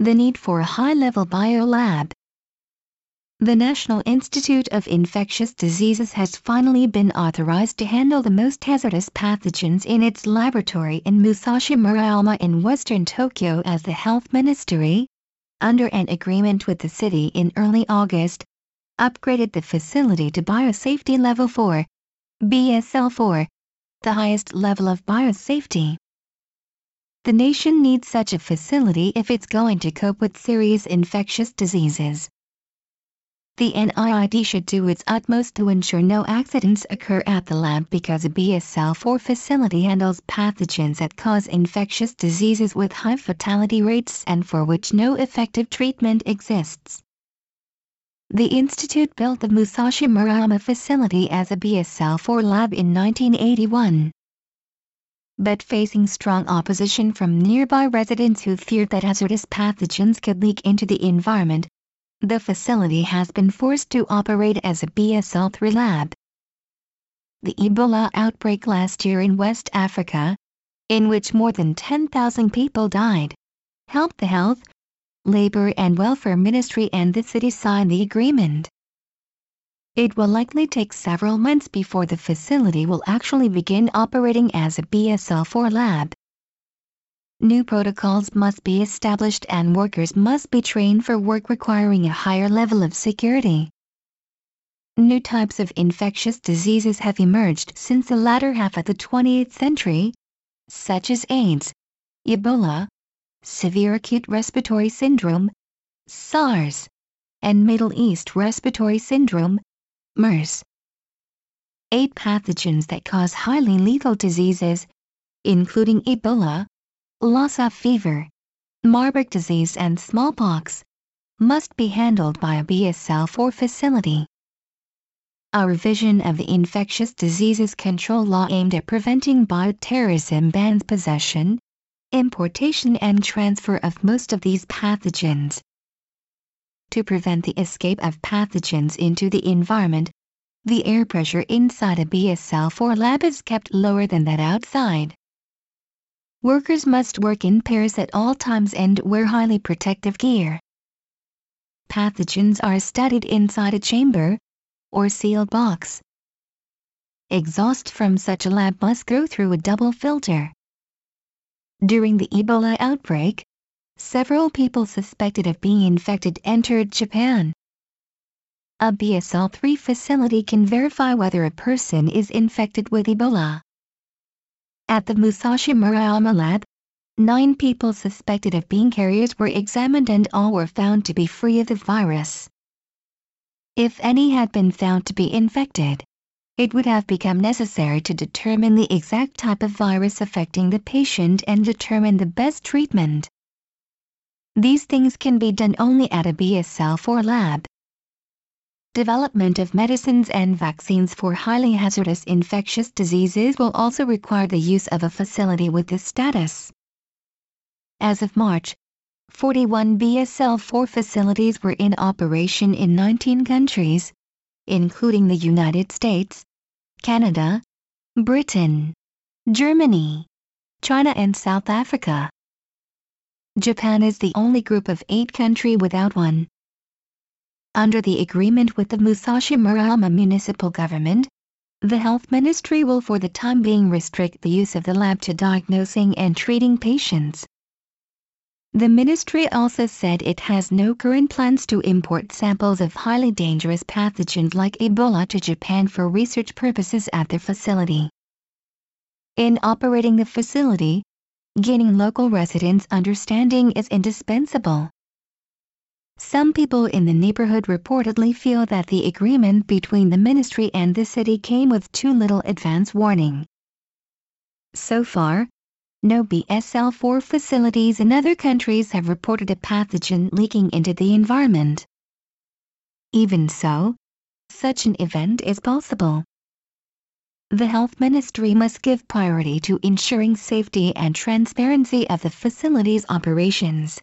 the need for a high-level biolab. The National Institute of Infectious Diseases has finally been authorized to handle the most hazardous pathogens in its laboratory in Musashi Murayama in western Tokyo as the health ministry, under an agreement with the city in early August, upgraded the facility to biosafety level 4, BSL4, the highest level of biosafety. The nation needs such a facility if it's going to cope with serious infectious diseases. The NIID should do its utmost to ensure no accidents occur at the lab because a BSL-4 facility handles pathogens that cause infectious diseases with high fatality rates and for which no effective treatment exists. The institute built the Musashi Murayama facility as a BSL-4 lab in 1981 but facing strong opposition from nearby residents who feared that hazardous pathogens could leak into the environment. The facility has been forced to operate as a BSL-3 lab. The Ebola outbreak last year in West Africa, in which more than 10,000 people died, helped the Health, Labor and Welfare Ministry and the city sign the agreement. It will likely take several months before the facility will actually begin operating as a BSL-4 lab. New protocols must be established and workers must be trained for work requiring a higher level of security. New types of infectious diseases have emerged since the latter half of the 20th century, such as AIDS, Ebola, severe acute respiratory syndrome, SARS, and Middle East respiratory syndrome, MERS. Eight pathogens that cause highly lethal diseases, including Ebola, Lassa fever, Marburg disease and smallpox, must be handled by a BSL-4 facility. Our revision of the Infectious Diseases Control Law aimed at preventing bioterrorism bans possession, importation and transfer of most of these pathogens to prevent the escape of pathogens into the environment. The air pressure inside a BSL-4 lab is kept lower than that outside. Workers must work in pairs at all times and wear highly protective gear. Pathogens are studied inside a chamber or sealed box. Exhaust from such a lab must go through a double filter. During the Ebola outbreak, several people suspected of being infected entered Japan. A BSL-3 facility can verify whether a person is infected with Ebola. At the Musashi Murayama lab, nine people suspected of being carriers were examined and all were found to be free of the virus. If any had been found to be infected, it would have become necessary to determine the exact type of virus affecting the patient and determine the best treatment. These things can be done only at a BSL-4 lab. Development of medicines and vaccines for highly hazardous infectious diseases will also require the use of a facility with this status. As of March, 41 BSL-4 facilities were in operation in 19 countries, including the United States, Canada, Britain, Germany, China and South Africa. Japan is the only group of eight country without one. Under the agreement with the Musashi Murayama municipal government, the health ministry will for the time being restrict the use of the lab to diagnosing and treating patients. The ministry also said it has no current plans to import samples of highly dangerous pathogens like Ebola to Japan for research purposes at the facility. In operating the facility, Gaining local residents' understanding is indispensable. Some people in the neighborhood reportedly feel that the agreement between the ministry and the city came with too little advance warning. So far, no BSL-4 facilities in other countries have reported a pathogen leaking into the environment. Even so, such an event is possible. The health ministry must give priority to ensuring safety and transparency of the facility's operations.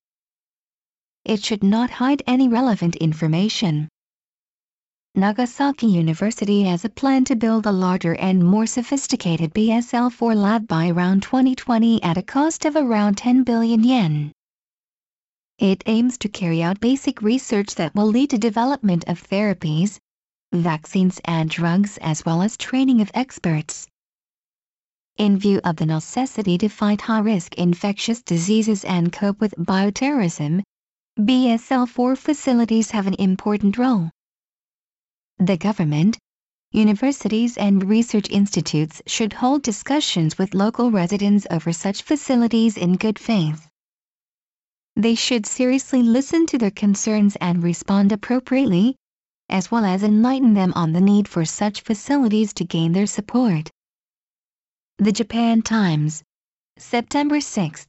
It should not hide any relevant information. Nagasaki University has a plan to build a larger and more sophisticated BSL-4 lab by around 2020 at a cost of around 10 billion yen. It aims to carry out basic research that will lead to development of therapies, vaccines and drugs as well as training of experts. In view of the necessity to fight high-risk infectious diseases and cope with bioterrorism, BSL-4 facilities have an important role. The government, universities and research institutes should hold discussions with local residents over such facilities in good faith. They should seriously listen to their concerns and respond appropriately, as well as enlighten them on the need for such facilities to gain their support. The Japan Times, September 6,